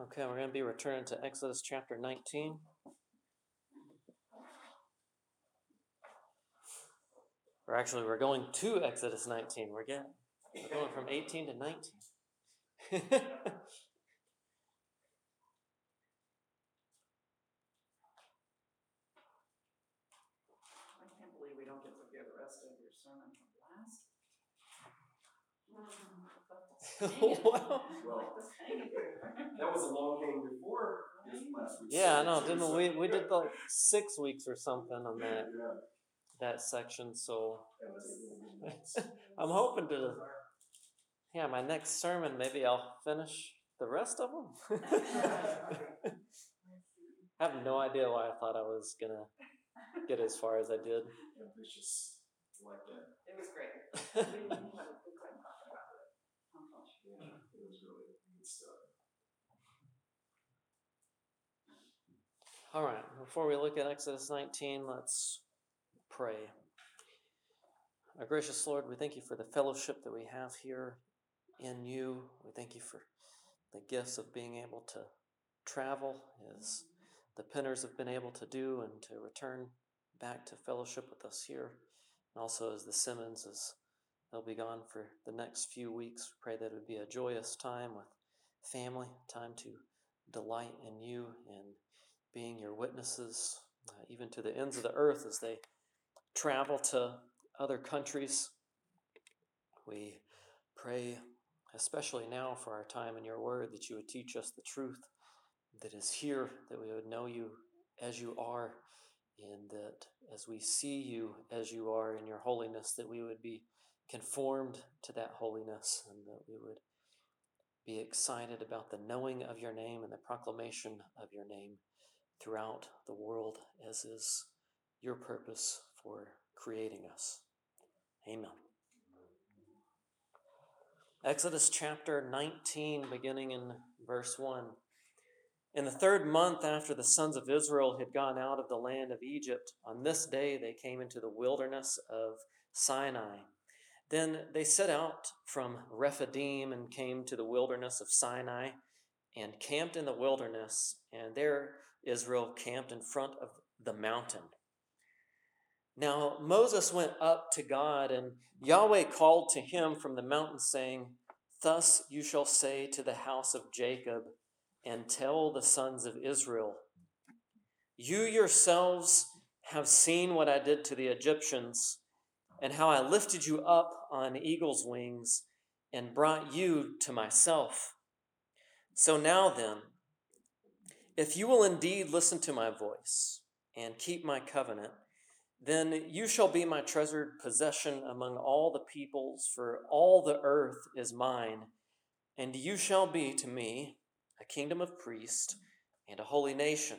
Okay, we're going to be returning to Exodus chapter 19. Or actually, we're going to Exodus 19. We're, getting, we're going from 18 to 19. I can't believe we don't get to hear the rest of your sermon from last. Wow. Well, that was a long game before this last week. yeah, I know. Didn't we? We did like six weeks or something on that Yeah. that section. So I'm hoping to. Yeah, my next sermon, maybe I'll finish the rest of them. I have no idea why I thought I was gonna get as far as I did. Ambitious like that. It was great. We had a good time talking about it. How much? Yeah, it was really good stuff. All right, before we look at Exodus 19, let's pray. Our gracious Lord, we thank you for the fellowship that we have here in you. We thank you for the gifts of being able to travel as the Pinners have been able to do and to return back to fellowship with us here. And also as the Simmons, as they'll be gone for the next few weeks, we pray that it would be a joyous time with family, time to delight in you and being your witnesses, uh, even to the ends of the earth as they travel to other countries. We pray, especially now for our time in your word, that you would teach us the truth that is here, that we would know you as you are, and that as we see you as you are in your holiness, that we would be conformed to that holiness and that we would be excited about the knowing of your name and the proclamation of your name throughout the world, as is your purpose for creating us. Amen. Exodus chapter 19, beginning in verse 1. In the third month after the sons of Israel had gone out of the land of Egypt, on this day they came into the wilderness of Sinai. Then they set out from Rephidim and came to the wilderness of Sinai and camped in the wilderness, and there Israel camped in front of the mountain. Now Moses went up to God, and Yahweh called to him from the mountain, saying, Thus you shall say to the house of Jacob, and tell the sons of Israel, You yourselves have seen what I did to the Egyptians, and how I lifted you up on eagle's wings and brought you to myself. So now then, if you will indeed listen to my voice and keep my covenant, then you shall be my treasured possession among all the peoples, for all the earth is mine, and you shall be to me a kingdom of priests and a holy nation.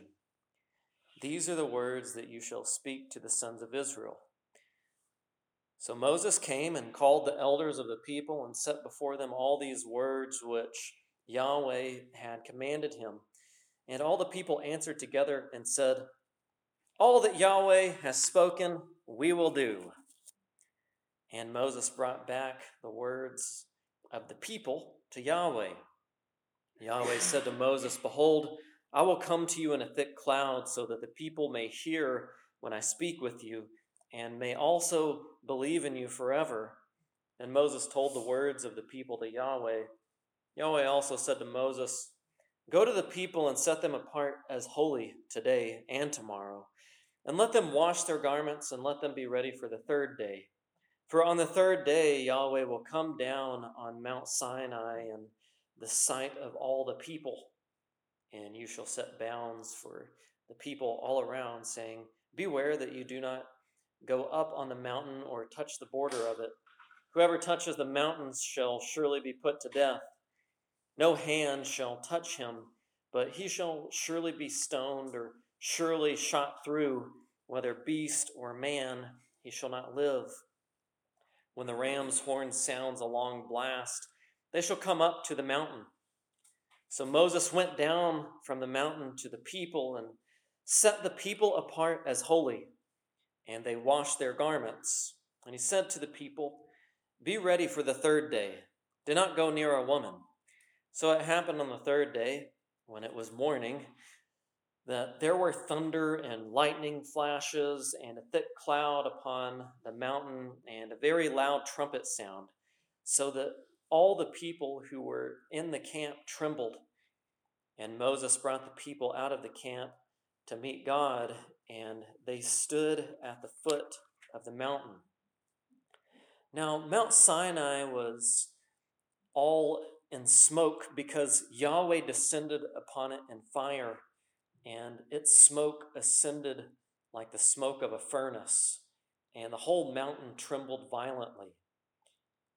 These are the words that you shall speak to the sons of Israel. So Moses came and called the elders of the people and set before them all these words which Yahweh had commanded him. And all the people answered together and said, All that Yahweh has spoken, we will do. And Moses brought back the words of the people to Yahweh. Yahweh said to Moses, Behold, I will come to you in a thick cloud, so that the people may hear when I speak with you, and may also believe in you forever. And Moses told the words of the people to Yahweh. Yahweh also said to Moses, Go to the people and set them apart as holy today and tomorrow, and let them wash their garments, and let them be ready for the third day. For on the third day Yahweh will come down on Mount Sinai and the sight of all the people, and you shall set bounds for the people all around, saying, Beware that you do not go up on the mountain or touch the border of it. Whoever touches the mountains shall surely be put to death. No hand shall touch him, but he shall surely be stoned or surely shot through, whether beast or man, he shall not live. When the ram's horn sounds a long blast, they shall come up to the mountain. So Moses went down from the mountain to the people and set the people apart as holy, and they washed their garments. And he said to the people, Be ready for the third day. Do not go near a woman. So it happened on the third day, when it was morning, that there were thunder and lightning flashes and a thick cloud upon the mountain and a very loud trumpet sound, so that all the people who were in the camp trembled. And Moses brought the people out of the camp to meet God, and they stood at the foot of the mountain. Now, Mount Sinai was all in smoke because Yahweh descended upon it in fire, and its smoke ascended like the smoke of a furnace, and the whole mountain trembled violently.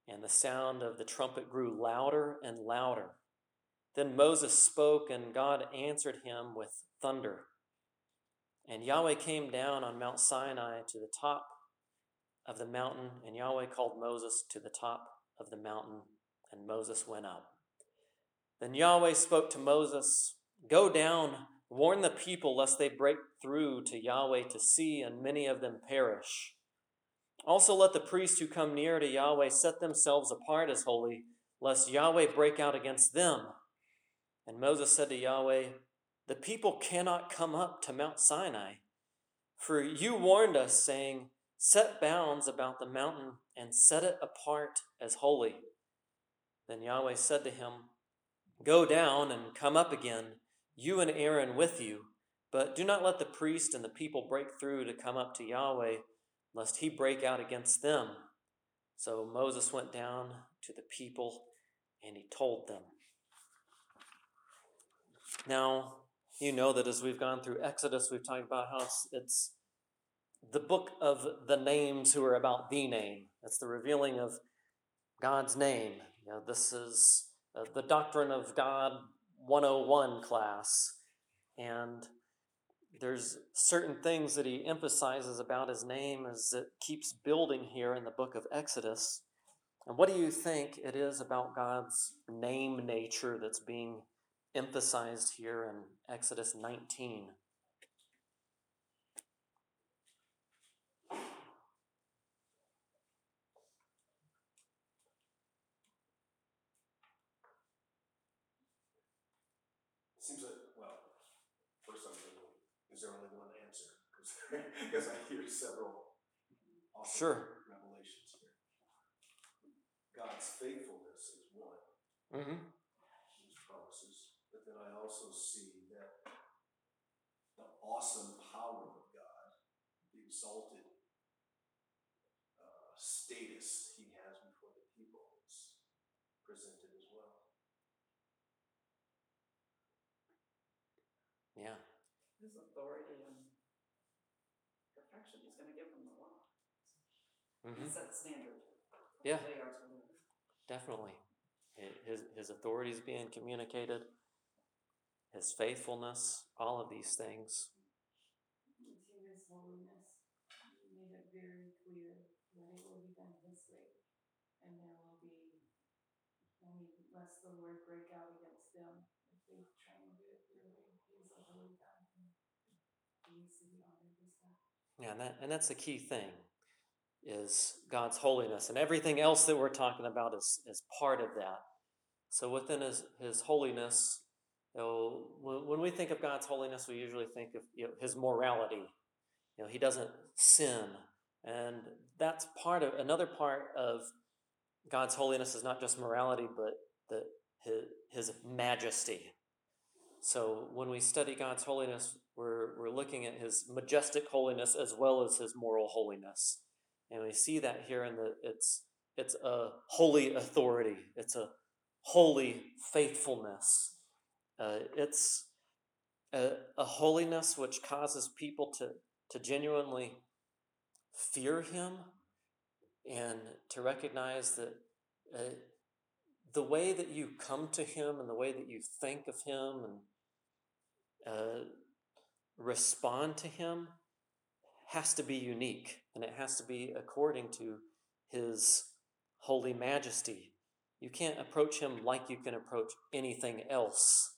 And the sound of the trumpet grew louder and louder. Then Moses spoke, and God answered him with thunder. And Yahweh came down on Mount Sinai to the top of the mountain, and Yahweh called Moses to the top of the mountain, and Moses went up. Then Yahweh spoke to Moses Go down, warn the people, lest they break through to Yahweh to see, and many of them perish. Also, let the priests who come near to Yahweh set themselves apart as holy, lest Yahweh break out against them. And Moses said to Yahweh, The people cannot come up to Mount Sinai, for you warned us, saying, Set bounds about the mountain and set it apart as holy. Then Yahweh said to him, Go down and come up again, you and Aaron with you, but do not let the priest and the people break through to come up to Yahweh, lest he break out against them. So Moses went down to the people and he told them. Now, you know that as we've gone through Exodus, we've talked about how it's, it's the book of the names who are about the name. It's the revealing of God's name. You know, this is uh, the Doctrine of God 101 class. And there's certain things that he emphasizes about his name as it keeps building here in the book of Exodus. And what do you think it is about God's name nature that's being emphasized here in Exodus 19? Seems like, well, first I'm thinking, is there only one answer? Because I hear several awesome Sure. revelations here. God's faithfulness is one, Mm-hmm. his promises, but then I also see that the awesome power of God, the exalted uh, status he has before the people is presented as well. Yeah. His authority and perfection, he's gonna give them the law. Mm-hmm. Set the standard. Yeah. They are to live. Definitely. His, his authority is being communicated, his faithfulness, all of these things. to his holiness. He made it very clear that it will be done his way. And there will be, I mean, lest the Lord break out against them if they try and do it their way. He is a holy God and he needs to be honored as that. Yeah, and, that, and that's the key thing is God's holiness. And everything else that we're talking about is, is part of that. So within his, his holiness, you know, when, we think of God's holiness, we usually think of you know, his morality. You know, he doesn't sin. And that's part of another part of God's holiness is not just morality, but the, his, his majesty. So when we study God's holiness, we're, we're looking at his majestic holiness as well as his moral holiness. And we see that here in the it's it's a holy authority. It's a holy faithfulness. Uh, it's a, a holiness which causes people to, to genuinely fear him and to recognize that uh, the way that you come to him and the way that you think of him and uh, respond to him has to be unique and it has to be according to his holy majesty. You can't approach him like you can approach anything else.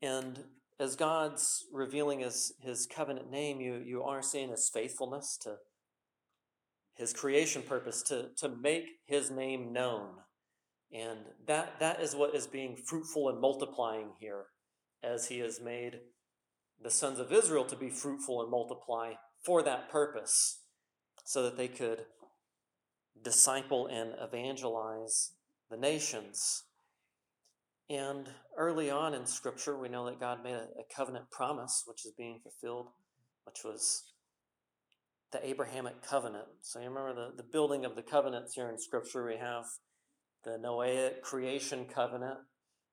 And as God's revealing his, his covenant name, you, you are seeing his faithfulness to his creation purpose, to, to make his name known. And that, that is what is being fruitful and multiplying here, as he has made the sons of Israel to be fruitful and multiply for that purpose, so that they could disciple and evangelize the nations. And early on in Scripture, we know that God made a, covenant promise, which is being fulfilled, which was the Abrahamic covenant. So you remember the, the building of the covenants here in Scripture. We have the Noahic creation covenant,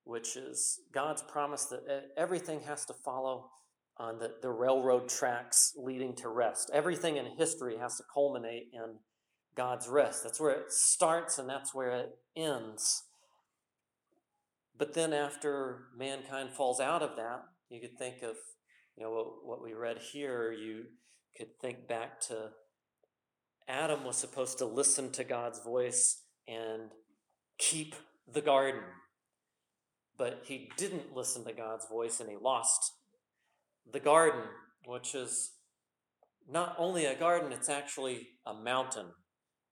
which is God's promise that everything has to follow on the, the railroad tracks leading to rest. Everything in history has to culminate in God's rest. That's where it starts and that's where it ends. But then after mankind falls out of that, you could think of, you know, what, what we read here, you could think back to Adam was supposed to listen to God's voice and keep the garden. But he didn't listen to God's voice and he lost the garden, which is not only a garden, it's actually a mountain.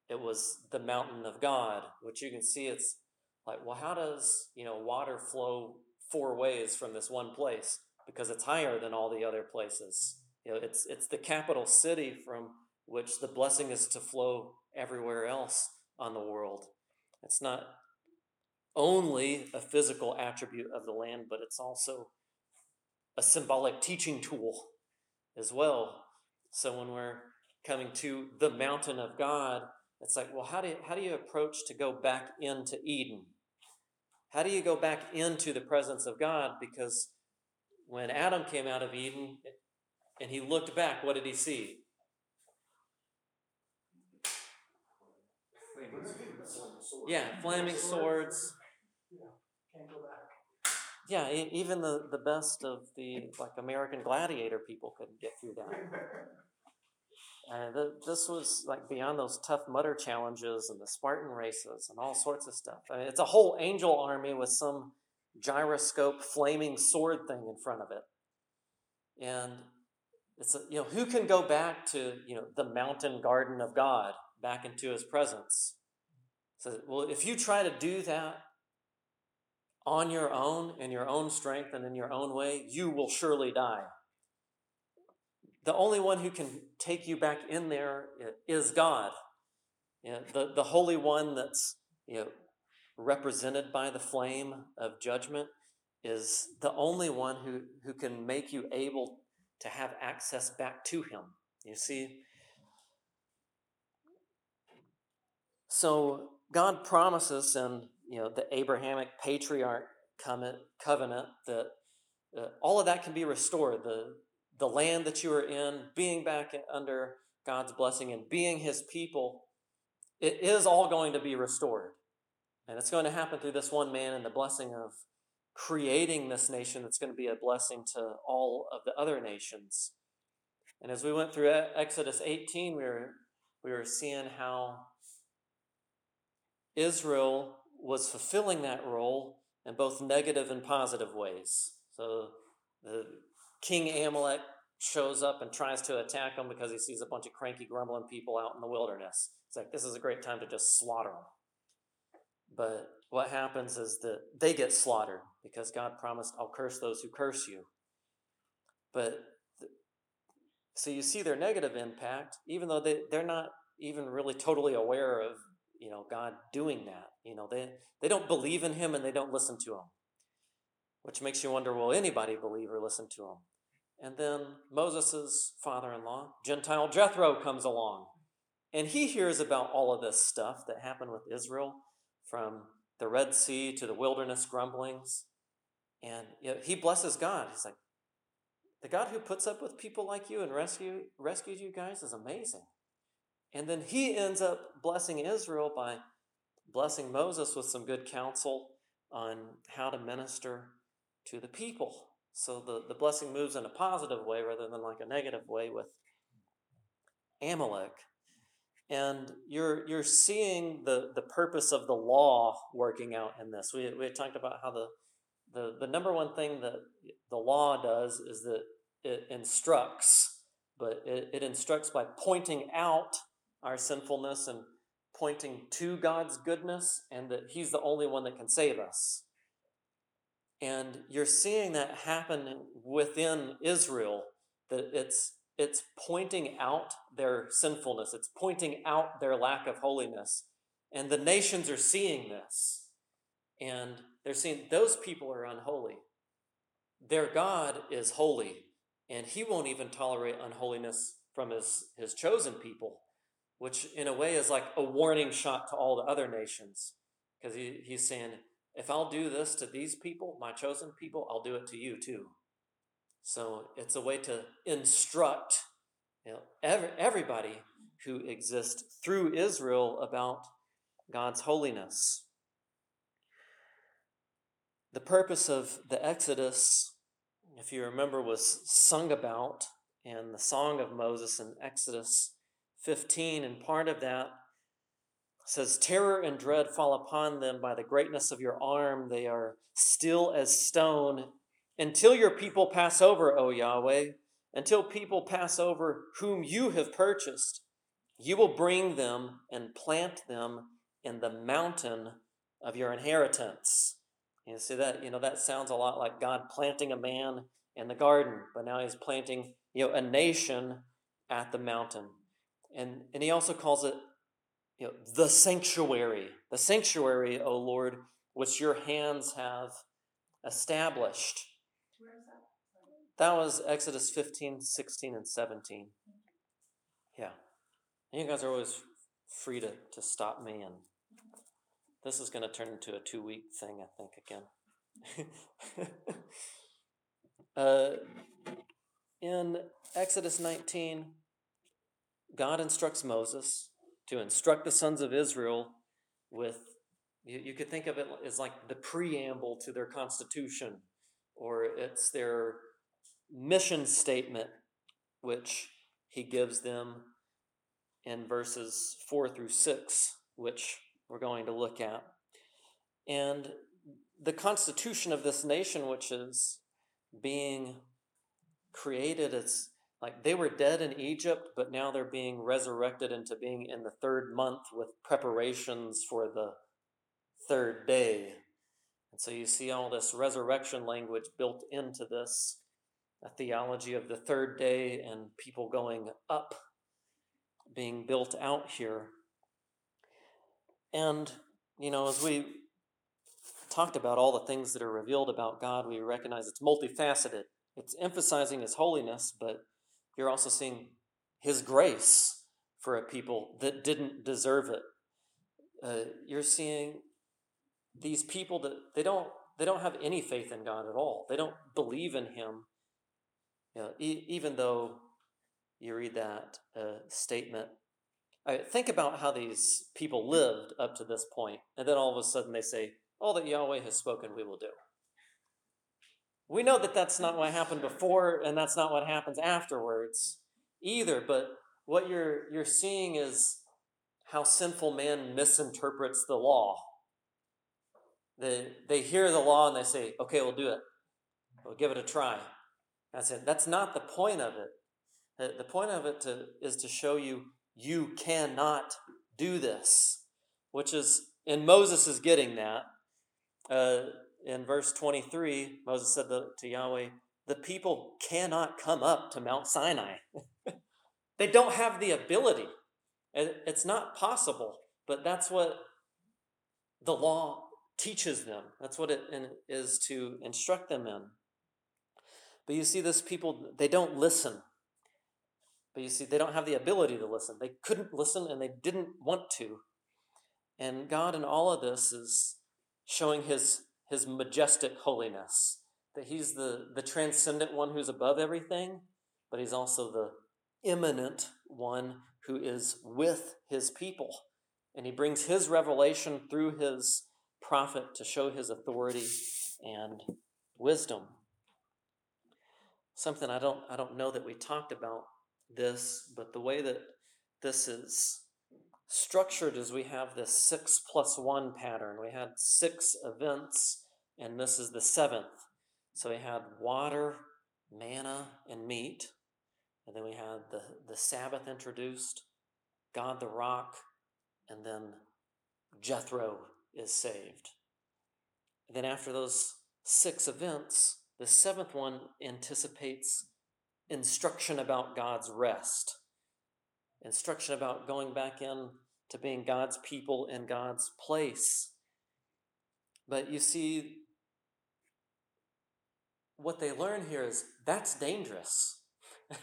It was the mountain of God, which you can see it's like, well, how does, you know, water flow four ways from this one place? Because it's higher than all the other places. You know, it's it's the capital city from which the blessing is to flow everywhere else on the world. It's not only a physical attribute of the land, but it's also a symbolic teaching tool as well. So when we're coming to the mountain of God, it's like, well, how do you, how do you approach to go back into Eden? How do you go back into the presence of God? Because when Adam came out of Eden and he looked back, what did he see? Yeah, flaming swords. Can't go back. Yeah, e- even the, the best of the like American Gladiator people couldn't get through that. Uh, th- this was like beyond those Tough Mudder challenges and the Spartan races and all sorts of stuff. I mean, it's a whole angel army with some gyroscope flaming sword thing in front of it. And it's a, you know who can go back to you know the mountain garden of God back into His presence. So well, if you try to do that on your own in your own strength and in your own way, you will surely die the only one who can take you back in there is God. The, the Holy One that's you know, represented by the flame of judgment is the only one who, who can make you able to have access back to Him. You see? So God promises in you know, the Abrahamic patriarch covenant that uh, all of that can be restored. The, the land that you are in, being back under God's blessing and being his people, it is all going to be restored. And it's going to happen through this one man and the blessing of creating this nation that's going to be a blessing to all of the other nations. And as we went through Exodus 18, we were, we were seeing how Israel was fulfilling that role in both negative and positive ways. So the King Amalek shows up and tries to attack them because he sees a bunch of cranky, grumbling people out in the wilderness. It's like, this is a great time to just slaughter them. But what happens is that they get slaughtered because God promised, I'll curse those who curse you. But so you see their negative impact, even though they, they're not even really totally aware of, you know, God doing that. You know, they, they don't believe in him and they don't listen to him which makes you wonder will anybody believe or listen to him? And then Moses' father in law, Gentile Jethro, comes along. And he hears about all of this stuff that happened with Israel from the Red Sea to the wilderness grumblings. And you know, he blesses God. He's like, the God who puts up with people like you and rescue, rescued you guys is amazing. And then he ends up blessing Israel by blessing Moses with some good counsel on how to minister to the people. So the, the blessing moves in a positive way rather than like a negative way with Amalek. And you're you're seeing the, the purpose of the law working out in this. We, we talked about how the, the, the number one thing that the law does is that it instructs, but it, it instructs by pointing out our sinfulness and pointing to God's goodness and that He's the only one that can save us. And you're seeing that happen within Israel, that it's it's pointing out their sinfulness, it's pointing out their lack of holiness. And the nations are seeing this. And they're seeing those people are unholy. Their God is holy, and He won't even tolerate unholiness from His, his chosen people, which in a way is like a warning shot to all the other nations. Because he, He's saying, if I'll do this to these people, my chosen people, I'll do it to you too. So it's a way to instruct you know, every, everybody who exists through Israel about God's holiness. The purpose of the Exodus, if you remember, was sung about in the Song of Moses in Exodus 15, and part of that says, Terror and dread fall upon them by the greatness of your arm. They are still as stone until your people pass over, O Yahweh, until people pass over whom you have purchased. You will bring them and plant them in the mountain of your inheritance. You see that, you know, that sounds a lot like God planting a man in the garden, but now he's planting, you know, a nation at the mountain. And and he also calls it, you know, the sanctuary. The sanctuary, O Lord, which your hands have established. That? Was Exodus 15, 16, and 17. Yeah. And you guys are always free to, to stop me and this is going to turn into a two week thing, I think, again. uh, in Exodus 19, God instructs Moses to instruct the sons of Israel with, you, you could think of it as like the preamble to their constitution, or it's their mission statement, which he gives them in verses 4 through 6, which we're going to look at. And the constitution of this nation, which is being created, it's like they were dead in Egypt, but now they're being resurrected into being in the third month with preparations for the third day. And so you see all this resurrection language built into this a theology of the third day and people going up being built out here. And, you know, as we talked about all the things that are revealed about God, we recognize it's multifaceted. It's emphasizing His holiness, but you're also seeing His grace for a people that didn't deserve it. Uh, you're seeing these people that they don't they don't have any faith in God at all. They don't believe in Him. You know, e- even though you read that uh, statement I think about how these people lived up to this point, and then all of a sudden they say, All that Yahweh has spoken, we will do. We know that that's not what happened before, and that's not what happens afterwards either, but what you're, you're seeing is how sinful man misinterprets the law. They, they hear the law and they say, Okay, we'll do it. We'll give it a try. That's it. That's not the point of it. The, point of it to, is to show you you cannot do this, which is, and Moses is getting that. Uh, in verse 23, Moses said to, Yahweh, The people cannot come up to Mount Sinai. they don't have the ability. It's not possible, but that's what the law teaches them. That's what it is to instruct them in. But you see, this people, they don't listen. But you see, they don't have the ability to listen. They couldn't listen and they didn't want to. And God, in all of this, is showing his, his majestic holiness that he's the, the transcendent one who's above everything, but he's also the immanent one who is with his people. And he brings his revelation through his prophet to show his authority and wisdom. Something I don't I don't know that we talked about this, but the way that this is structured is we have this six plus one pattern. We had six events, and this is the seventh. So we had water, manna, and meat. And then we had the, the Sabbath introduced, God the rock, and then Jethro is saved. then, after those six events, the seventh one anticipates instruction about God's rest, instruction about going back in to being God's people in God's place. But you see, what they learn here is that's dangerous.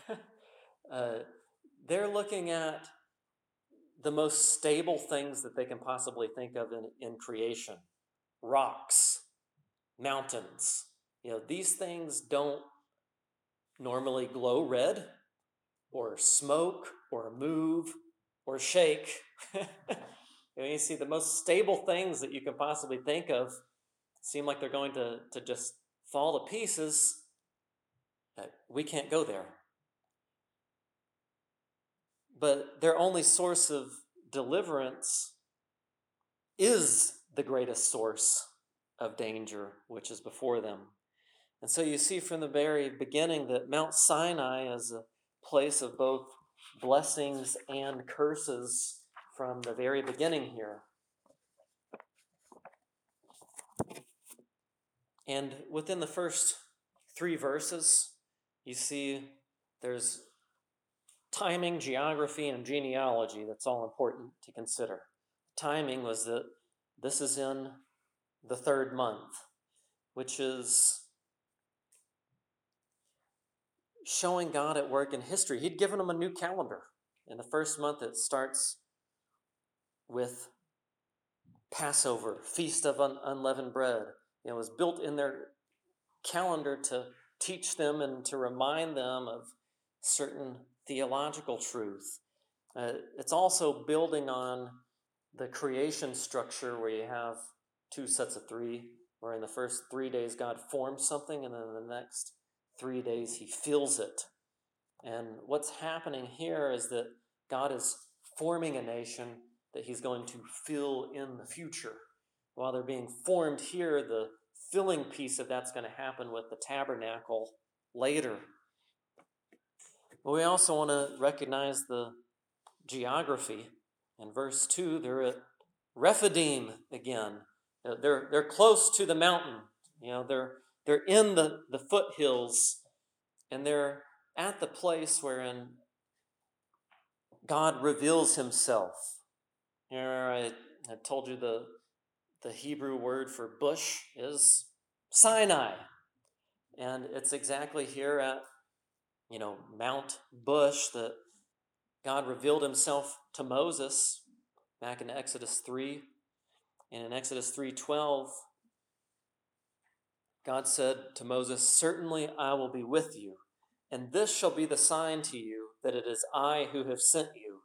uh, they're looking at the most stable things that they can possibly think of in, in creation rocks, mountains. You know, these things don't normally glow red or smoke or move or shake. you see the most stable things that you can possibly think of seem like they're going to, to just fall to pieces. That we can't go there but their only source of deliverance is the greatest source of danger which is before them. And so you see from the very beginning that Mount Sinai is a place of both blessings and curses from the very beginning here. And within the first three verses, you see there's timing, geography, and genealogy that's all important to consider. Timing was that this is in the third month, which is showing God at work in history. He'd given them a new calendar. In the first month, it starts with Passover, Feast of Un- Unleavened Bread. It was built in their calendar to teach them and to remind them of certain theological truth. Uh, it's also building on the creation structure where you have two sets of three, where in the first three days God forms something, and then the next three days he fills it. And what's happening here is that God is forming a nation that he's going to fill in the future. While they're being formed here, the filling piece of that's going to happen with the tabernacle later. But we also want to recognize the geography. In verse 2, they're at Rephidim again. They're, they're close to the mountain. You know, they're, they're in the, the foothills, and they're at the place wherein God reveals himself. You know, I, I told you the, the Hebrew word for bush is Sinai. And it's exactly here at you know, Mount Bush that God revealed himself to Moses back in Exodus 3. And in Exodus 3:12, God said to Moses, "Certainly I will be with you, and this shall be the sign to you that it is I who have sent you.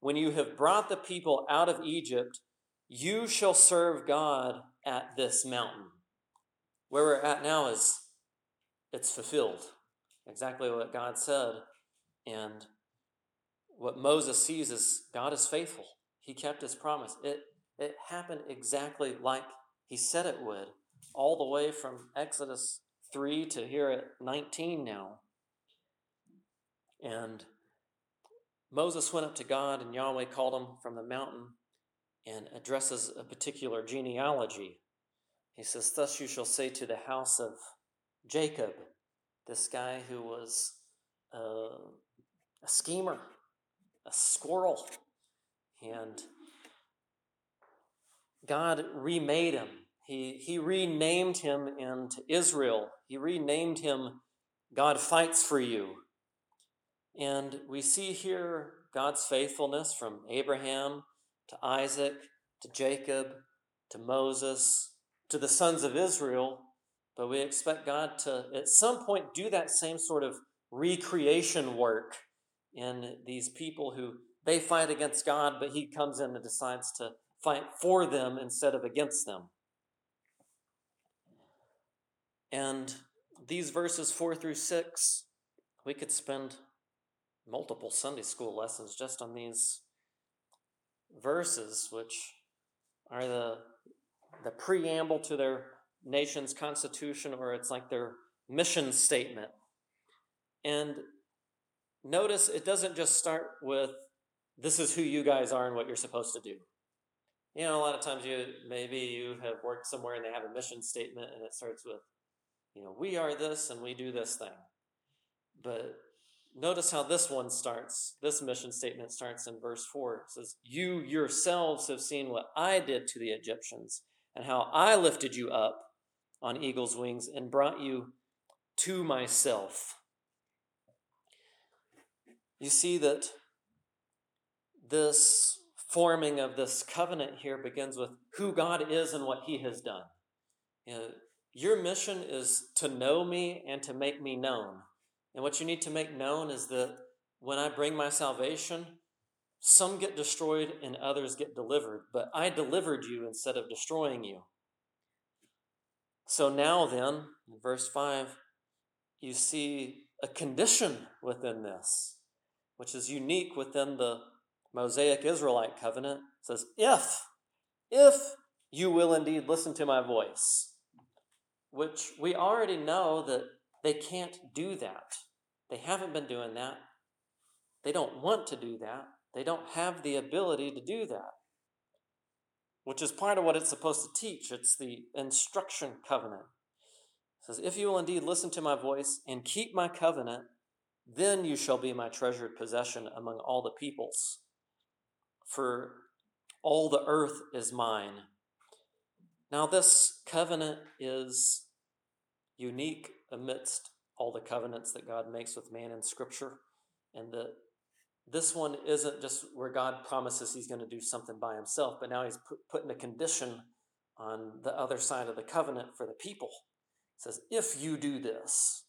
When you have brought the people out of Egypt, you shall serve God at this mountain." Where we're at now is it's fulfilled exactly what God said. And what Moses sees is God is faithful. He kept his promise. It, it happened exactly like he said it would, all the way from Exodus 3 to here at 19 now. And Moses went up to God, and Yahweh called him from the mountain and addresses a particular genealogy. He says, Thus you shall say to the house of Jacob, this guy who was a, a schemer, a squirrel, and God remade him. He, he renamed him into Israel. He renamed him God Fights for You. And we see here God's faithfulness from Abraham to Isaac to Jacob to Moses to the sons of Israel but we expect God to, at some point, do that same sort of recreation work in these people who they fight against God, but He comes in and decides to fight for them instead of against them. And these verses four through six, we could spend multiple Sunday school lessons just on these verses, which are the, the preamble to their nation's constitution or it's like their mission statement. And notice it doesn't just start with this is who you guys are and what you're supposed to do. You know, a lot of times you maybe you have worked somewhere and they have a mission statement and it starts with, you know, we are this and we do this thing. But notice how this one starts. This mission statement starts in verse 4. It says, You yourselves have seen what I did to the Egyptians and how I lifted you up on eagle's wings and brought you to myself. You see that this forming of this covenant here begins with who God is and what He has done. You know, your mission is to know me and to make me known. And what you need to make known is that when I bring my salvation, some get destroyed and others get delivered. But I delivered you instead of destroying you. So now, then, in verse 5, you see a condition within this, which is unique within the Mosaic Israelite covenant. It says, If, if you will indeed listen to my voice, which we already know that they can't do that. They haven't been doing that. They don't want to do that. They don't have the ability to do that, which is part of what it's supposed to teach. It's the instruction covenant. It says, If you will indeed listen to my voice and keep my covenant, then you shall be my treasured possession among all the peoples. For all the earth is mine. Now, this covenant is unique amidst all the covenants that God makes with man in Scripture, and that this one isn't just where God promises He's going to do something by Himself, but now He's put, putting a condition on the other side of the covenant for the people. Says, If you do this,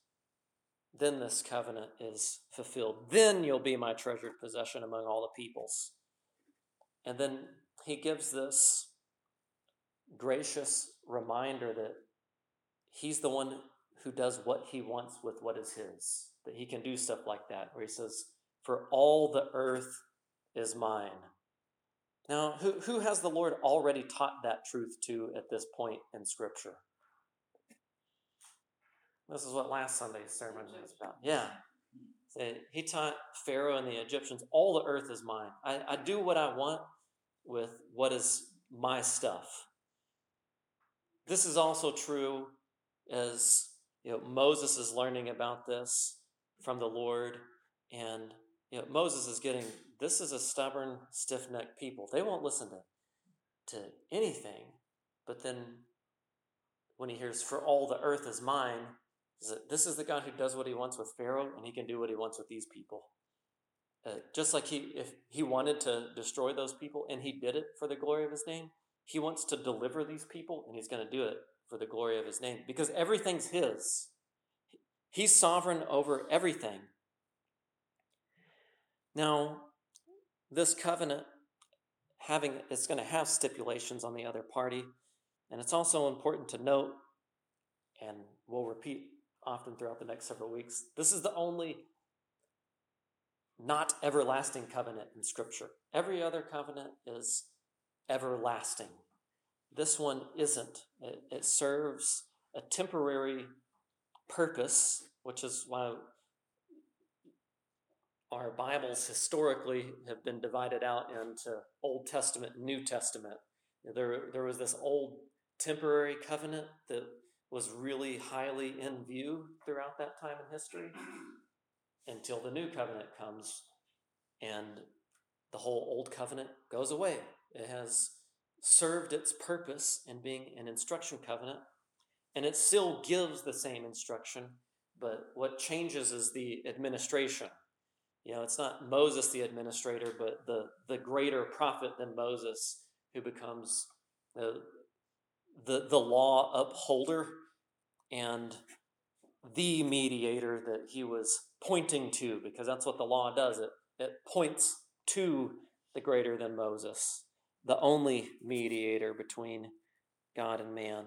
then this covenant is fulfilled. Then you'll be my treasured possession among all the peoples. And then He gives this gracious reminder that He's the one who does what he wants with what is his. That he can do stuff like that, where he says, For all the earth is mine. Now, who, who has the Lord already taught that truth to at this point in Scripture? This is what last Sunday's sermon was about. Yeah. So he taught Pharaoh and the Egyptians, All the earth is mine. I, I do what I want with what is my stuff. This is also true as you know, Moses is learning about this from the Lord, and you know, Moses is getting this is a stubborn, stiff necked people. They won't listen to, to anything. But then when he hears, For all the earth is mine, is that this is the God who does what he wants with Pharaoh, and he can do what he wants with these people. Uh, just like he, if he wanted to destroy those people, and he did it for the glory of his name, he wants to deliver these people, and he's going to do it for the glory of his name because everything's his. He's sovereign over everything. Now, this covenant having it's going to have stipulations on the other party, and it's also important to note, and we'll repeat often throughout the next several weeks, this is the only not everlasting covenant in Scripture. Every other covenant is everlasting. This one isn't. It, it serves a temporary purpose, which is why our Bibles historically have been divided out into Old Testament and New Testament. There, there was this old temporary covenant that was really highly in view throughout that time in history until the new covenant comes and the whole old covenant goes away. It has served its purpose in being an instruction covenant, and it still gives the same instruction, but what changes is the administration. You know, it's not Moses the administrator, but the, the greater prophet than Moses who becomes the, the, the law upholder and the mediator that he was pointing to, because that's what the law does. It, it points to the greater than Moses the only mediator between God and man.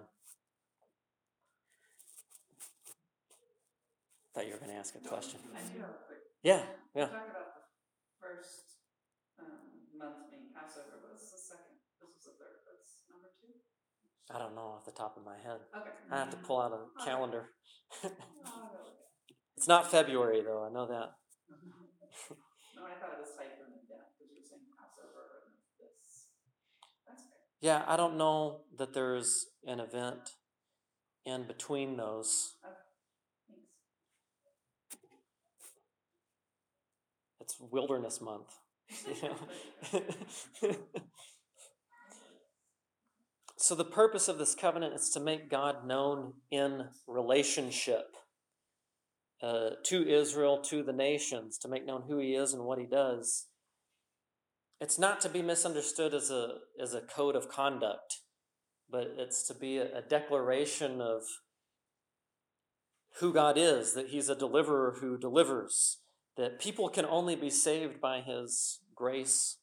Thought you were going to ask a question. I do have a quick, Yeah, yeah. talk about the first, um, month being Passover, what's the second, this is the third, that's number two? I don't know off the top of my head. Okay. I have to pull out a calendar. It's not February though. I know that. No, I thought it was typed in it down, because you were saying Passover and this, that's okay. Yeah, I don't know that there's an event in between those. Thanks. It's Wilderness Month. so, the purpose of this covenant is to make God known in relationship uh, to Israel, to the nations, to make known who He is and what He does. It's not to be misunderstood as a, as a code of conduct, but it's to be a, a declaration of who God is, that He's a deliverer who delivers, that people can only be saved by His grace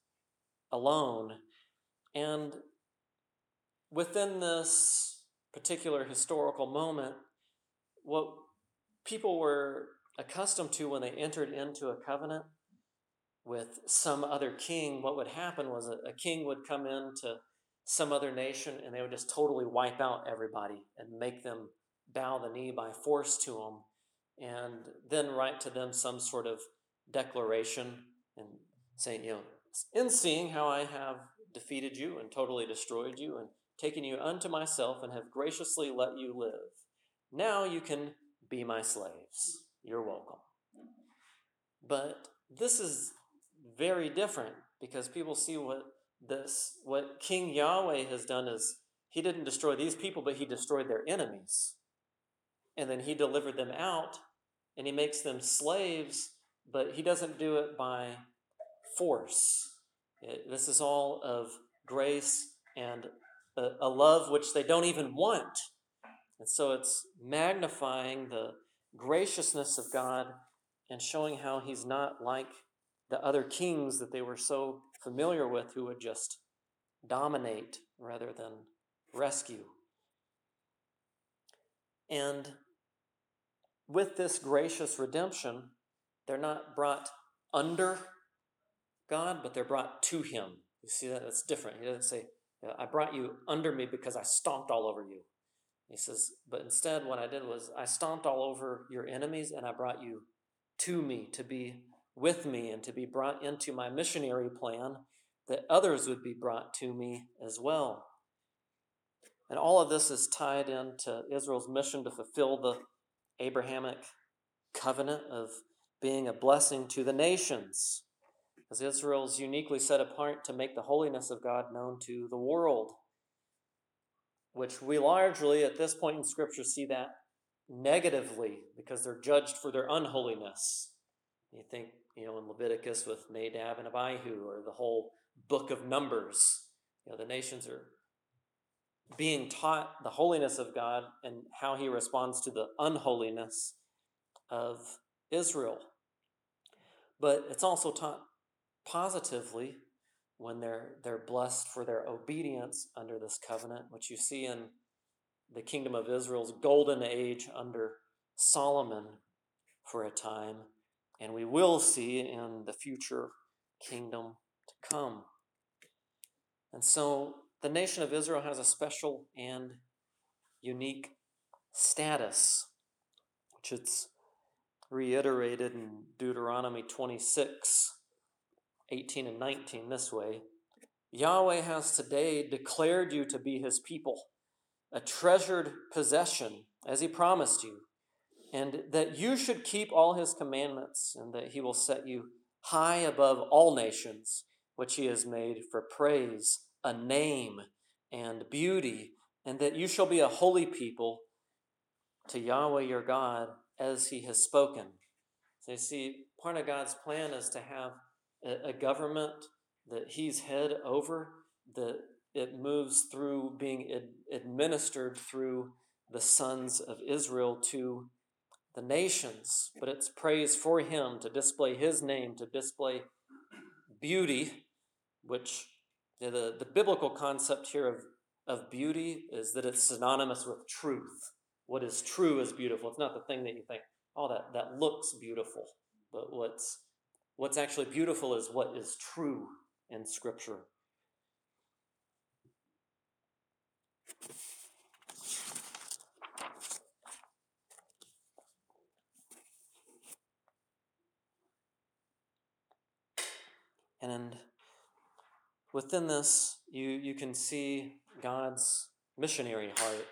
alone. And within this particular historical moment, what people were accustomed to when they entered into a covenant with some other king, what would happen was a, a king would come into some other nation and they would just totally wipe out everybody and make them bow the knee by force to them and then write to them some sort of declaration and saying, you know, in seeing how I have defeated you and totally destroyed you and taken you unto myself and have graciously let you live, now you can be my slaves. You're welcome. But this is very different because people see what this what King Yahweh has done is he didn't destroy these people, but he destroyed their enemies. And then he delivered them out and he makes them slaves, but he doesn't do it by force. It, this is all of grace and a, a love which they don't even want. And so it's magnifying the graciousness of God and showing how he's not like the other kings that they were so familiar with who would just dominate rather than rescue. And with this gracious redemption, they're not brought under God, but they're brought to Him. You see that? That's different. He doesn't say, I brought you under me because I stomped all over you. He says, but instead, what I did was I stomped all over your enemies and I brought you to me to be with me and to be brought into my missionary plan that others would be brought to me as well. And all of this is tied into Israel's mission to fulfill the Abrahamic covenant of being a blessing to the nations. As Israel's uniquely set apart to make the holiness of God known to the world, which we largely at this point in Scripture see that negatively because they're judged for their unholiness. You think, you know, in Leviticus with Nadab and Abihu, or the whole book of Numbers, you know, the nations are being taught the holiness of God and how he responds to the unholiness of Israel. But it's also taught positively when they're they're blessed for their obedience under this covenant, which you see in the kingdom of Israel's golden age under Solomon for a time, and we will see in the future kingdom to come. And so the nation of Israel has a special and unique status, which it's reiterated in Deuteronomy 26 18 and 19 this way Yahweh has today declared you to be his people, a treasured possession, as he promised you, and that you should keep all his commandments, and that he will set you high above all nations, which he has made for praise, a name, and beauty, and that you shall be a holy people to Yahweh your God as he has spoken. So you see, part of God's plan is to have a, government that he's head over, that it moves through being administered through the sons of Israel to the nations. But it's praise for him to display his name, to display beauty, which the, the biblical concept here of, of beauty is that it's synonymous with truth. What is true is beautiful. It's not the thing that you think, oh, that, that looks beautiful. But what's What's actually beautiful is what is true in Scripture. And within this, you, you can see God's missionary heart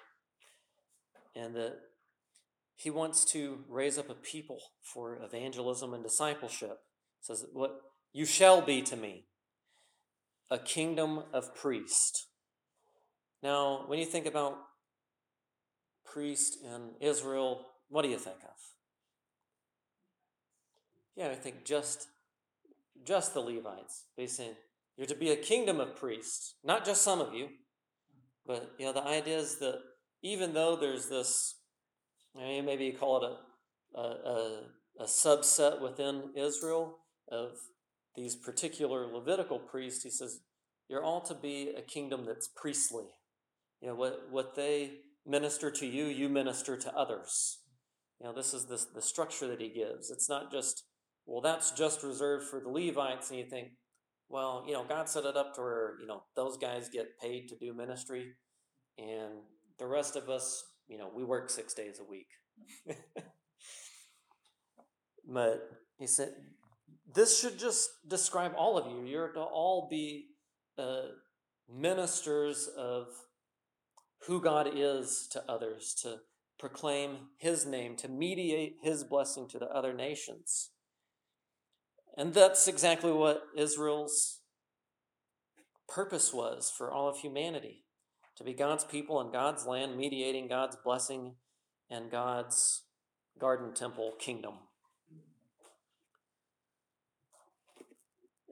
and that he wants to raise up a people for evangelism and discipleship. It says, What you shall be to me, a kingdom of priests. Now, when you think about priest in Israel, what do you think of? Yeah, I think just just the Levites. Basically, you're to be a kingdom of priests, not just some of you. But you know, the idea is that even though there's this, I mean, maybe you call it a, a, a, a subset within Israel of these particular Levitical priests, he says, you're all to be a kingdom that's priestly. You know, what, what they minister to you, you minister to others. You know, this is the, the structure that he gives. It's not just, well, that's just reserved for the Levites, and you think, well, you know, God set it up to where, you know, those guys get paid to do ministry, and the rest of us, you know, we work six days a week. but he said, this should just describe all of you. You're to all be uh, ministers of who God is to others, to proclaim his name, to mediate his blessing to the other nations. And that's exactly what Israel's purpose was for all of humanity to be God's people in God's land, mediating God's blessing and God's garden temple kingdom.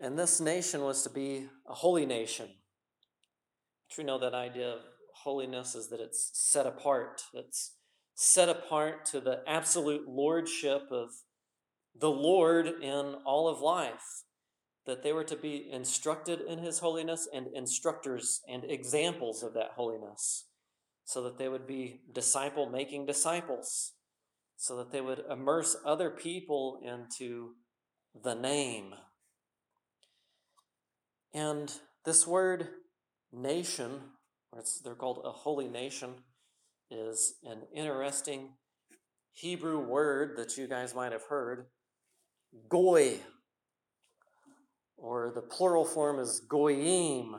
And this nation was to be a holy nation. We know that idea of holiness is that it's set apart. It's set apart to the absolute lordship of the Lord in all of life. That they were to be instructed in His holiness and instructors and examples of that holiness. So that they would be disciple making disciples. So that they would immerse other people into the name. And this word nation, or they're called a holy nation, is an interesting Hebrew word that you guys might have heard, goy, or the plural form is goyim,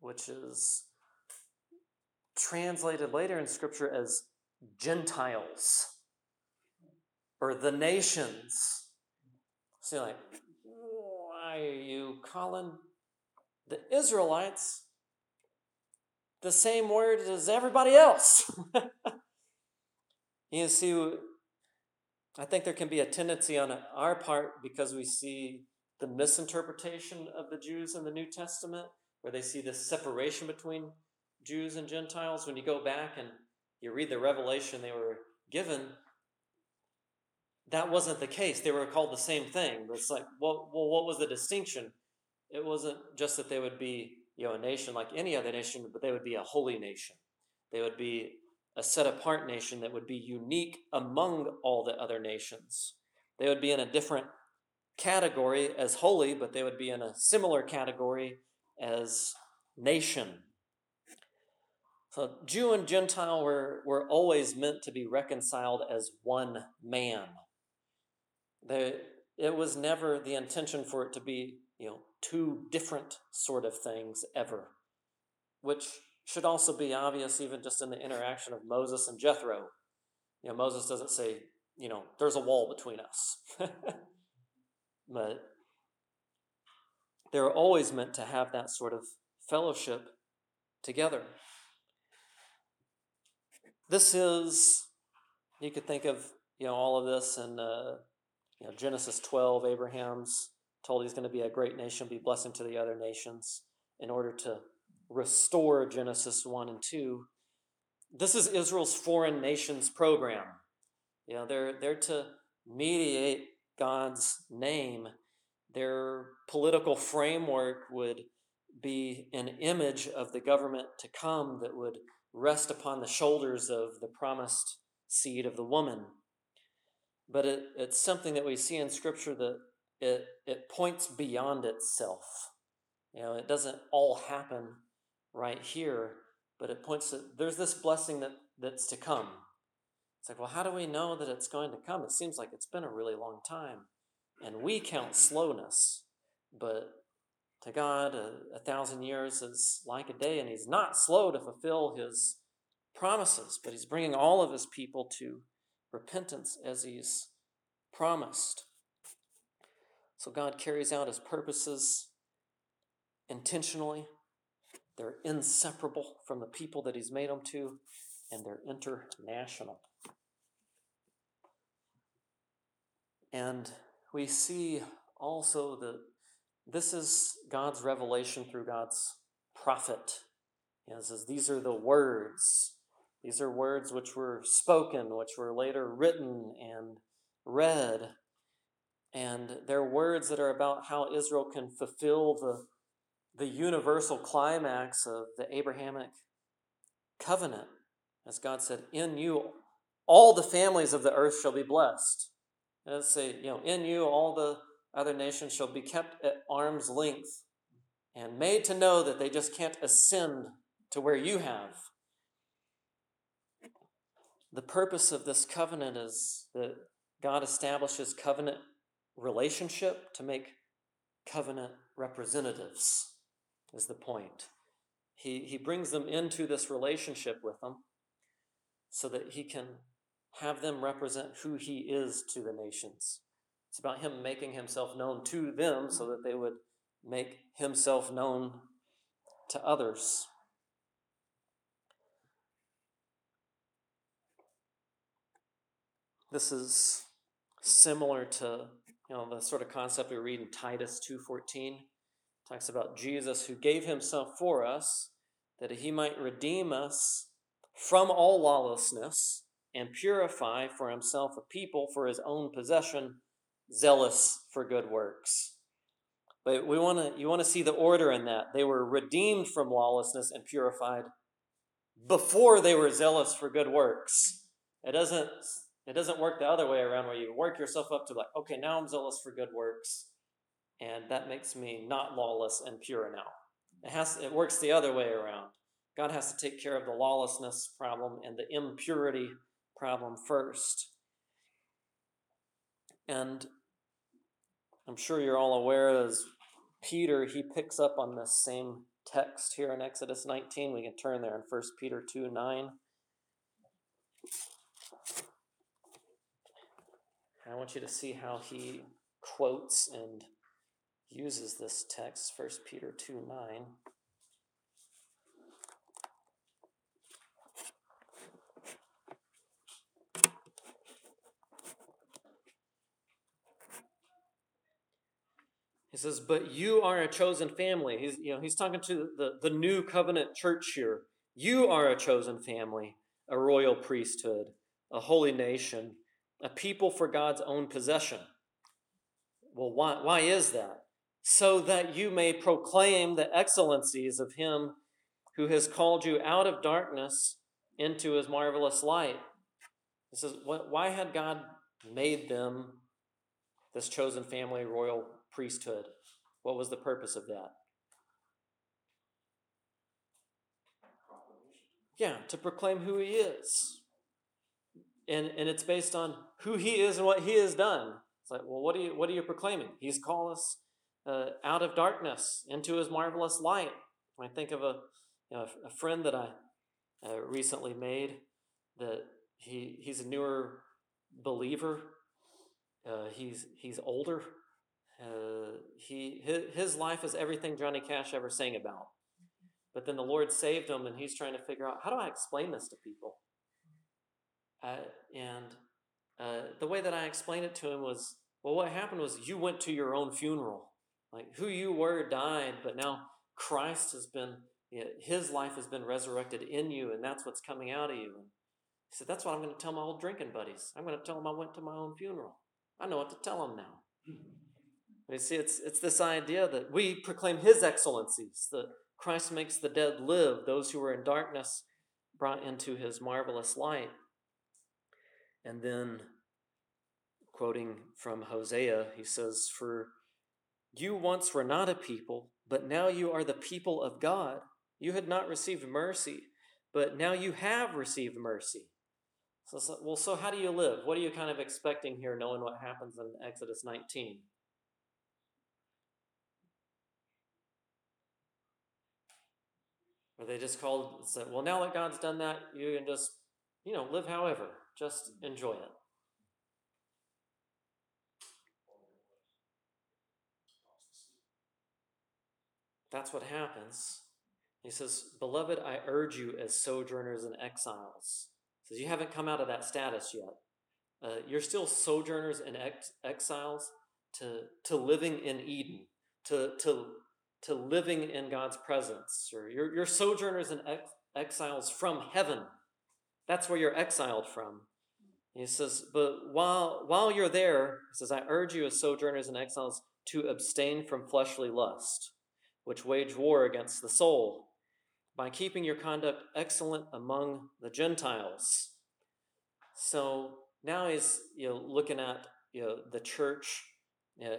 which is translated later in Scripture as Gentiles or the nations. So you're like, why are you calling the Israelites the same word as everybody else? you see, I think there can be a tendency on our part because we see the misinterpretation of the Jews in the New Testament, where they see this separation between Jews and Gentiles. When you go back and you read the revelation they were given, that wasn't the case. They were called the same thing. It's like, well, well, what was the distinction? It wasn't just that they would be, you know, a nation like any other nation, but they would be a holy nation. They would be a set apart nation that would be unique among all the other nations. They would be in a different category as holy, but they would be in a similar category as nation. So Jew and Gentile were, were always meant to be reconciled as one man. They, it was never the intention for it to be, you know, two different sort of things ever, which should also be obvious even just in the interaction of Moses and Jethro. You know, Moses doesn't say, you know, there's a wall between us. but they're always meant to have that sort of fellowship together. This is, you could think of, you know, all of this in uh, you know, Genesis 12, Abraham's told he's going to be a great nation, be blessing to the other nations in order to restore Genesis 1 and 2. This is Israel's foreign nations program. You know, they're, they're to mediate God's name. Their political framework would be an image of the government to come that would rest upon the shoulders of the promised seed of the woman. But it, it's something that we see in Scripture that it, it points beyond itself. You know, it doesn't all happen right here, but it points to there's this blessing that, that's to come. It's like, well, how do we know that it's going to come? It seems like it's been a really long time. And we count slowness, but to God, a, a thousand years is like a day, and He's not slow to fulfill His promises, but He's bringing all of His people to repentance as He's promised. So God carries out His purposes intentionally. They're inseparable from the people that He's made them to, and they're international. And we see also that this is God's revelation through God's prophet. He says, These are the words. These are words which were spoken, which were later written and read. And they're words that are about how Israel can fulfill the, the universal climax of the Abrahamic covenant. As God said, In you all the families of the earth shall be blessed. And let's say, you know, in you all the other nations shall be kept at arm's length and made to know that they just can't ascend to where you have. The purpose of this covenant is that God establishes covenant relationship to make covenant representatives, is the point. He, he brings them into this relationship with them so that he can have them represent who he is to the nations. It's about him making himself known to them so that they would make himself known to others. This is similar to you know the sort of concept we read in Titus 2:14 talks about Jesus who gave himself for us that he might redeem us from all lawlessness and purify for himself a people for his own possession zealous for good works. But we want to you want to see the order in that. They were redeemed from lawlessness and purified before they were zealous for good works. It doesn't it doesn't work the other way around where you work yourself up to like, okay, now I'm zealous for good works, and that makes me not lawless and pure now. It has it works the other way around. God has to take care of the lawlessness problem and the impurity problem first. And I'm sure you're all aware as Peter, he picks up on this same text here in Exodus 19. We can turn there in 1 Peter 2 9. I want you to see how he quotes and uses this text, 1 Peter 2 9. He says, "But you are a chosen family." He's you know he's talking to the the new covenant church here. You are a chosen family, a royal priesthood, a holy nation, a people for God's own possession. Well, why why is that? So that you may proclaim the excellencies of Him who has called you out of darkness into His marvelous light. He says, why had God made them this chosen family, royal priesthood. What was the purpose of that? Yeah, to proclaim who he is. And and it's based on who he is and what he has done. It's like, well, what are you what are you proclaiming? He's called us uh, out of darkness into his marvelous light. I think of a you know, a friend that I uh, recently made that he he's a newer believer. Uh, he's he's older uh, he his, his life is everything Johnny Cash ever sang about. But then the Lord saved him, and he's trying to figure out how do I explain this to people. Uh, and uh, the way that I explained it to him was, well, what happened was you went to your own funeral. Like who you were died, but now Christ has been, his life has been resurrected in you, and that's what's coming out of you. And he said, that's what I'm going to tell my old drinking buddies. I'm going to tell them I went to my own funeral. I know what to tell them now. You see, it's, it's this idea that we proclaim his excellencies, that Christ makes the dead live, those who were in darkness brought into his marvelous light. And then, quoting from Hosea, he says, For you once were not a people, but now you are the people of God. You had not received mercy, but now you have received mercy. So, so, well, so how do you live? What are you kind of expecting here, knowing what happens in Exodus 19? Or they just called and said, well, now that God's done that, you can just, you know, live however, just enjoy it. That's what happens. He says, Beloved, I urge you as sojourners and exiles. He says, You haven't come out of that status yet. Uh, you're still sojourners and ex- exiles to, to living in Eden, to, to, to living in God's presence. Or you're, you're sojourners and ex- exiles from heaven. That's where you're exiled from. He says, But while, while you're there, he says, I urge you as sojourners and exiles to abstain from fleshly lust, which wage war against the soul, by keeping your conduct excellent among the Gentiles. So now he's you know, looking at you know, the church you know,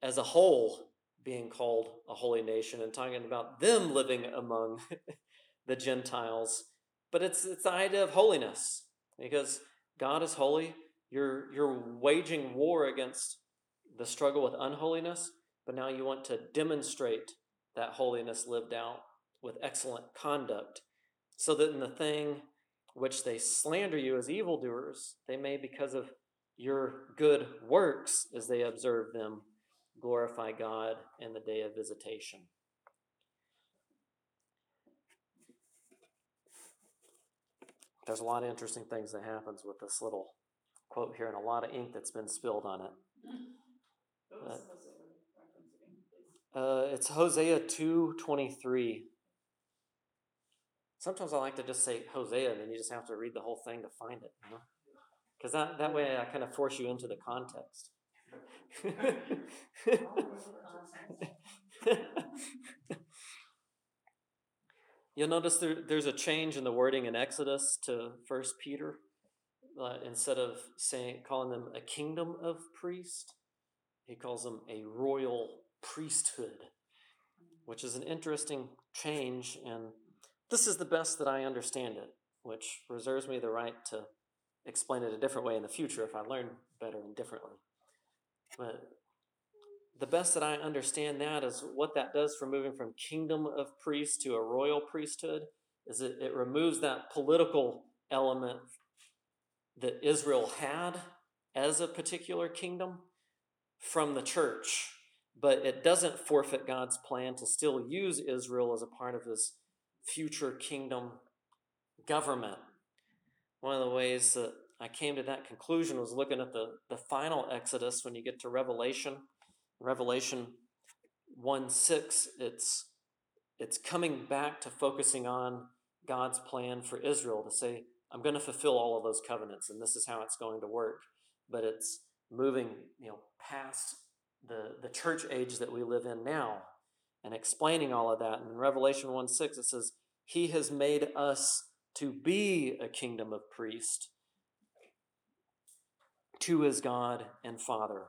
as a whole being called a holy nation and talking about them living among the Gentiles. But it's, it's the idea of holiness because God is holy. You're, you're waging war against the struggle with unholiness, but now you want to demonstrate that holiness lived out with excellent conduct, so that in the thing which they slander you as evildoers, they may, because of your good works, as they observe them, glorify God in the day of visitation. There's a lot of interesting things that happens with this little quote here, and a lot of ink that's been spilled on it. What was Hosea referencing, please? Uh, it's Hosea two twenty three. Sometimes I like to just say Hosea, and then you just have to read the whole thing to find it, you know, because that that way I kind of force you into the context. You'll notice there, there's a change in the wording in Exodus to First Peter. Uh, instead of saying calling them a kingdom of priests, he calls them a royal priesthood, which is an interesting change. And this is the best that I understand it, which reserves me the right to explain it a different way in the future if I learn better and differently. But the best that I understand that is what that does for moving from kingdom of priests to a royal priesthood is it, it removes that political element that Israel had as a particular kingdom from the church, but it doesn't forfeit God's plan to still use Israel as a part of his future kingdom government. One of the ways that I came to that conclusion was looking at the, the final Exodus when you get to Revelation. Revelation 1 6, it's, it's coming back to focusing on God's plan for Israel to say, I'm going to fulfill all of those covenants, and this is how it's going to work. But it's moving, you know, past the, the church age that we live in now and explaining all of that. And in Revelation 1 6, it says, He has made us to be a kingdom of priests to his God and Father.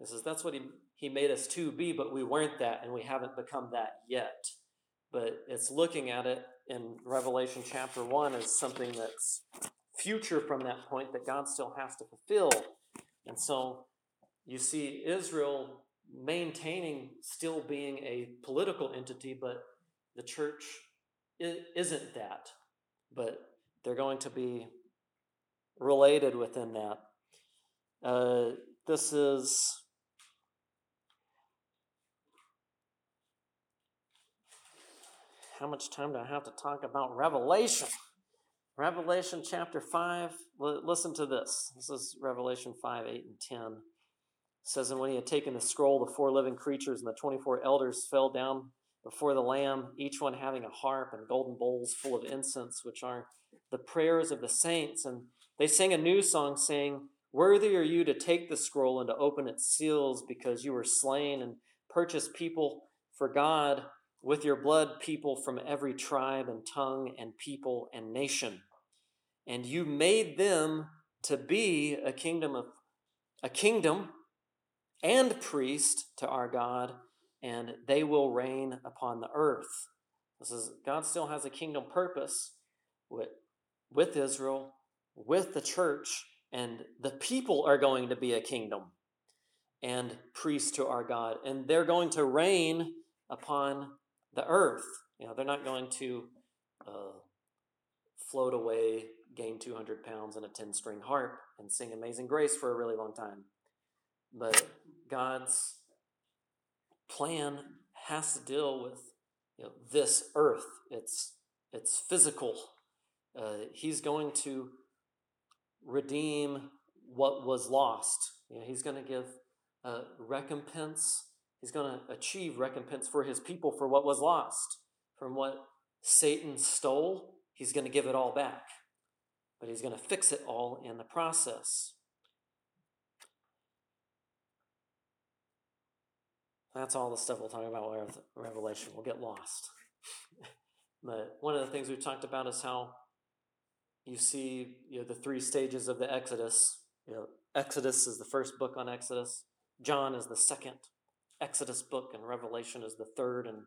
It says that's what he, he made us to be, but we weren't that and we haven't become that yet. But it's looking at it in Revelation chapter 1 as something that's future from that point that God still has to fulfill. And so you see Israel maintaining still being a political entity, but the church isn't that. But they're going to be related within that. Uh, this is. How much time do I have to talk about Revelation? Revelation chapter 5, listen to this. This is Revelation 5, 8, and 10. Says, And when he had taken the scroll, the four living creatures and the 24 elders fell down before the Lamb, each one having a harp and golden bowls full of incense, which are the prayers of the saints. And they sang a new song, saying, Worthy are you to take the scroll and to open its seals, because you were slain and purchased people for God with your blood, people from every tribe and tongue and people and nation. And you made them to be a kingdom of a kingdom and priest to our God, and they will reign upon the earth. This is God still has a kingdom purpose with, with Israel, with the church, and the people are going to be a kingdom and priest to our God, and they're going to reign upon the earth. You know, they're not going to uh, float away, gain 200 pounds and a 10 string harp and sing Amazing Grace for a really long time. But God's plan has to deal with you know, this earth. It's it's physical. Uh, he's going to redeem what was lost. You know, he's going to give uh, recompense. He's going to achieve recompense for his people for what was lost, from what Satan stole. He's going to give it all back, but he's going to fix it all in the process. That's all the stuff we'll talk about with Revelation. We'll get lost. but one of the things we've talked about is how you see you know, the three stages of the Exodus. You know, Exodus is the first book on Exodus. John is the second Exodus book, and Revelation is the third and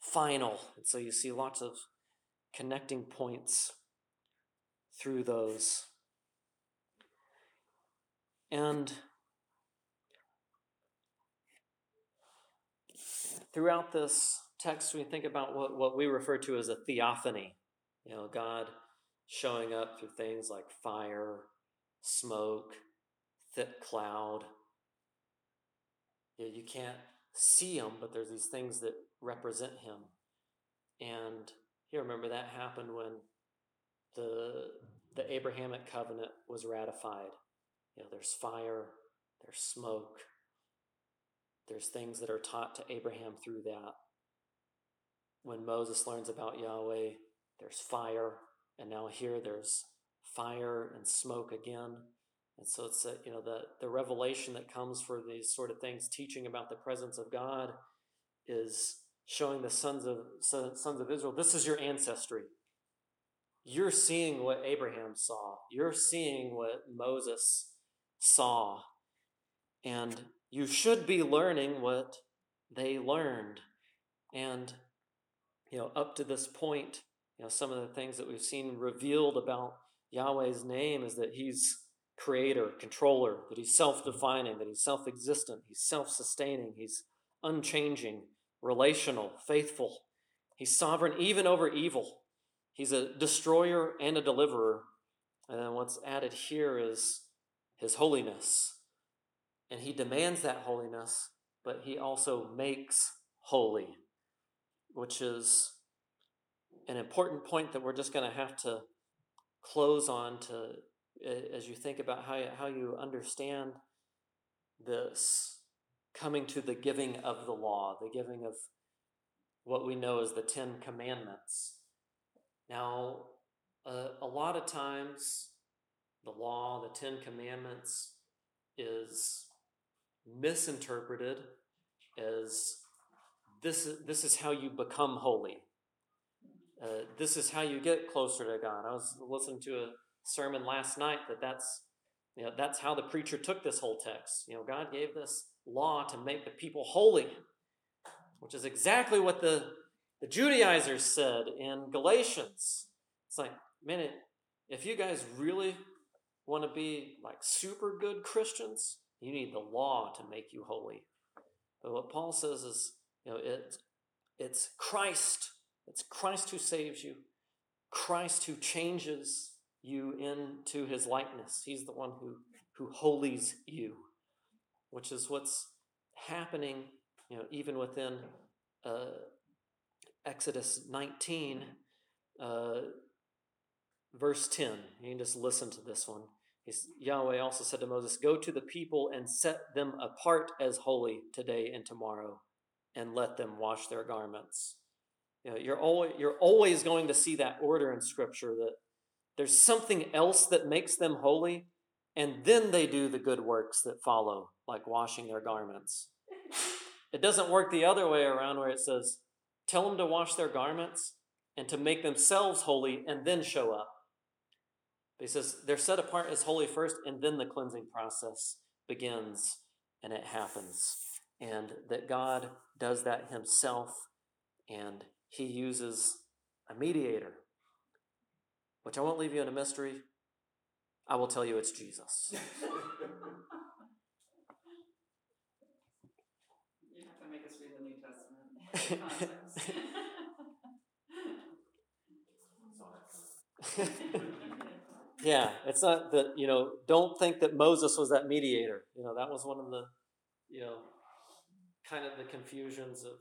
final. And so you see lots of connecting points through those. And throughout this text, we think about what, what we refer to as a theophany. You know, God showing up through things like fire, smoke, thick cloud. You, know, you can't see him, but there's these things that represent him. And you remember that happened when the the Abrahamic covenant was ratified. You know, there's fire, there's smoke, there's things that are taught to Abraham through that. When Moses learns about Yahweh, there's fire, and now here there's fire and smoke again. And so it's a, you know the the revelation that comes for these sort of things, teaching about the presence of God, is showing the sons of sons of Israel. This is your ancestry. You're seeing what Abraham saw. You're seeing what Moses saw, and you should be learning what they learned. And you know, up to this point, you know, some of the things that we've seen revealed about Yahweh's name is that He's creator, controller, that He's self defining, that He's self existent, He's self sustaining, He's unchanging, relational, faithful. He's sovereign even over evil. He's a destroyer and a deliverer. And then what's added here is His holiness. And He demands that holiness, but He also makes holy, which is an important point that we're just going to have to close on to as you think about how you, how you understand this coming to the giving of the law, the giving of what we know as the Ten Commandments. Now, uh, a lot of times, the law, the Ten Commandments, is misinterpreted as this is, this is how you become holy. Uh, this is how you get closer to God. I was listening to a sermon last night that that's you know that's how the preacher took this whole text. You know, God gave this law to make the people holy, which is exactly what the the Judaizers said in Galatians. It's like, man, if you guys really want to be like super good Christians, you need the law to make you holy. But what Paul says is, you know, it, it's Christ. It's Christ who saves you, Christ who changes you into his likeness. He's the one who, who holies you, which is what's happening, you know, even within uh, Exodus 19, uh, verse 10. You can just listen to this one. Yahweh also said to Moses, Go to the people and set them apart as holy today and tomorrow, and let them wash their garments. You know, you're, always, you're always going to see that order in Scripture that there's something else that makes them holy, and then they do the good works that follow, like washing their garments. It doesn't work the other way around where it says, Tell them to wash their garments and to make themselves holy and then show up. He says they're set apart as holy first, and then the cleansing process begins and it happens. And that God does that himself, and he uses a mediator, which I won't leave you in a mystery. I will tell you it's Jesus. You have to make us read the New Testament. Yeah, it's not that, you know, don't think that Moses was that mediator. You know, that was one of the, you know, kind of the confusions of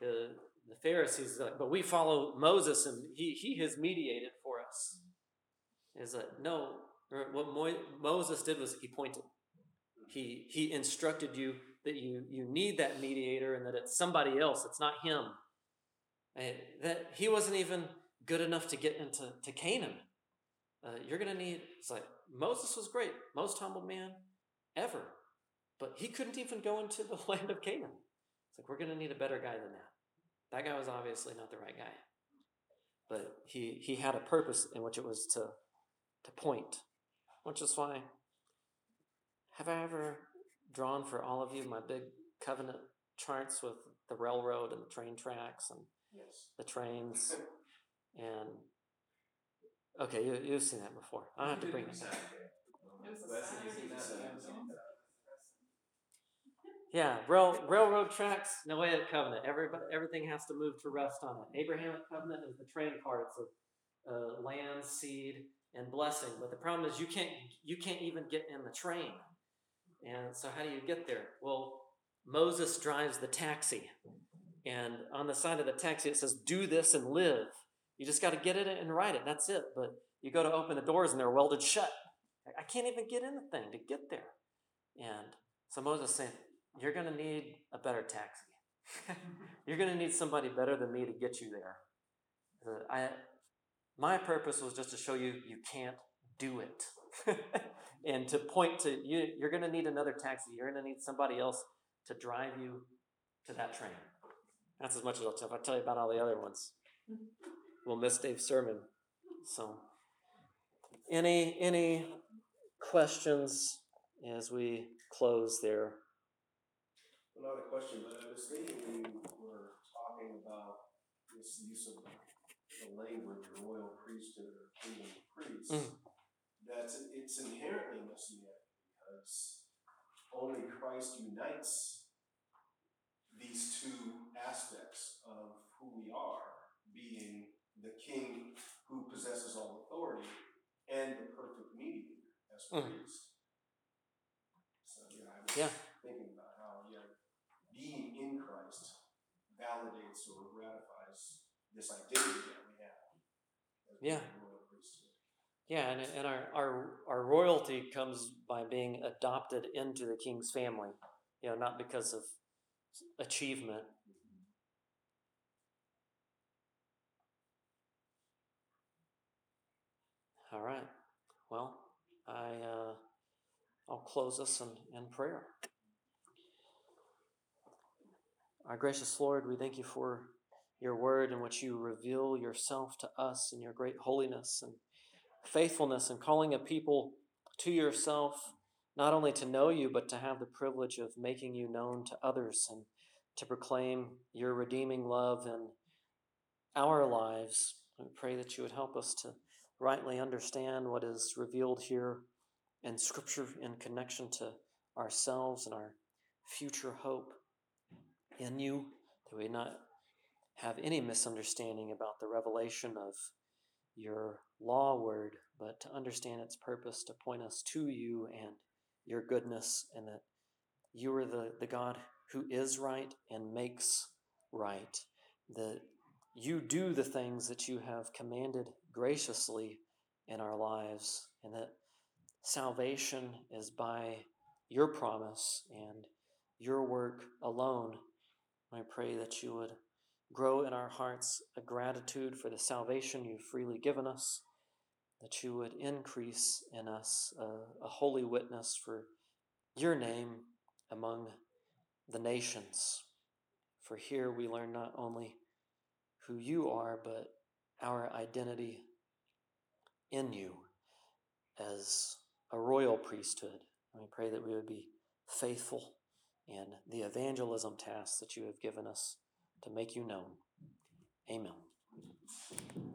the, the Pharisees. Like, but we follow Moses and he, he has mediated for us. Is that no, what Mo- Moses did was he pointed. He, he instructed you that you, you need that mediator and that it's somebody else, it's not him. And that he wasn't even good enough to get into to Canaan. Uh, you're going to need, it's like, Moses was great, most humble man ever, but he couldn't even go into the land of Canaan. It's like, we're going to need a better guy than that. That guy was obviously not the right guy. But he, he had a purpose in which it was to, to point, which is why, have I ever drawn for all of you my big covenant charts with the railroad and the train tracks and Yes. the trains and okay you, you've seen that before. I don't have to bring it a yeah rail, railroad tracks noahic covenant. Everybody everything has to move to rest on it. Abrahamic covenant is the train carts of uh, land seed and blessing. But the problem is you can't you can't even get in the train. And so how do you get there? Well moses drives the taxi. And on the side of the taxi it says do this and live you just got to get it and write it that's it. But you go to open the doors and they're welded shut. I can't even get in the thing to get there. And so moses saying you're going to need a better taxi. You're going to need somebody better than me to get you there. Uh, I, my purpose was just to show you you can't do it. And to point to you you're going to need another taxi. You're going to need somebody else to drive you to that train. That's as much as I'll tell. If I tell you about all the other ones, we'll miss Dave's sermon. So, any any questions as we close there? Another question, but I was thinking when you were talking about this use of the language of royal priesthood or kingdom of priests, Mm. that's it's inherently messianic because only Christ unites these two aspects of who we are, being the king who possesses all authority and the perfect mediator as Mm. priest. So yeah, I was Yeah. thinking about how yeah, being in Christ validates or ratifies this identity that we have. Yeah. a royal priesthood. Yeah, and, and our, our our royalty comes by being adopted into the king's family. You know, not because of achievement. All right. Well, I uh, I'll close us in, in prayer. Our gracious Lord, we thank you for your word in which you reveal yourself to us in your great holiness and faithfulness and calling a people to yourself, not only to know you, but to have the privilege of making you known to others and to proclaim your redeeming love in our lives. We pray that you would help us to rightly understand what is revealed here in Scripture in connection to ourselves and our future hope in you, that we not have any misunderstanding about the revelation of your law word, but to understand its purpose to point us to you and your goodness, and that you are the, the God who is right and makes right, that you do the things that you have commanded graciously in our lives, and that salvation is by your promise and your work alone. I pray that you would grow in our hearts a gratitude for the salvation you've freely given us, that you would increase in us a, a holy witness for your name among the nations. For here we learn not only who you are, but our identity in you as a royal priesthood. And we pray that we would be faithful in the evangelism tasks that you have given us to make you known. Amen.